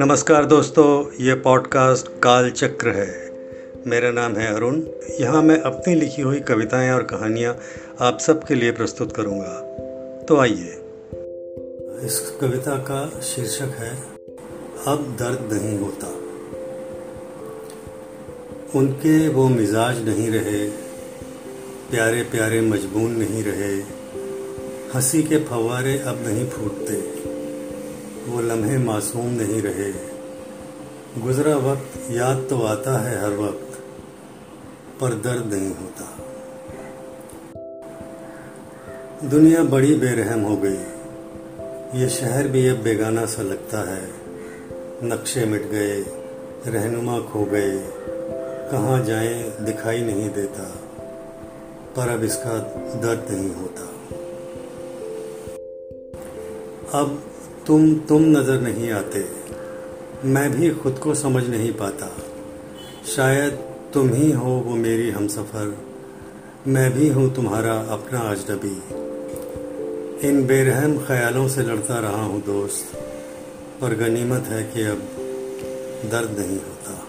नमस्कार दोस्तों, ये पॉडकास्ट काल चक्र है। मेरा नाम है अरुण। यहाँ मैं अपनी लिखी हुई कविताएँ और कहानियाँ आप सबके लिए प्रस्तुत करूँगा। तो आइए। इस कविता का शीर्षक है, अब दर्द नहीं होता। उनके वो मिजाज नहीं रहे प्यारे प्यारे मजबून नहीं रहे हँसी के फवारे अब नहीं फूटते। वो लम्हे मासूम नहीं रहे। गुजरा वक्त, याद तो आता है हर वक्त, पर दर्द नहीं होता। दुनिया बड़ी बेरहम हो गई। ये शहर भी अब बेगाना सा लगता है। नक्शे मिट गए, रहनुमा खो गए। कहाँ जाएँ, दिखाई नहीं देता। पर अब इसका दर्द नहीं होता। अब तुम तुम नज़र नहीं आते। मैं भी खुद को समझ नहीं पाता। शायद तुम ही हो वो मेरी हम सफ़र मैं भी हूँ तुम्हारा अपना अजनबी। इन बेरहम ख्यालों से लड़ता रहा हूँ दोस्त, पर गनीमत है कि अब दर्द नहीं हो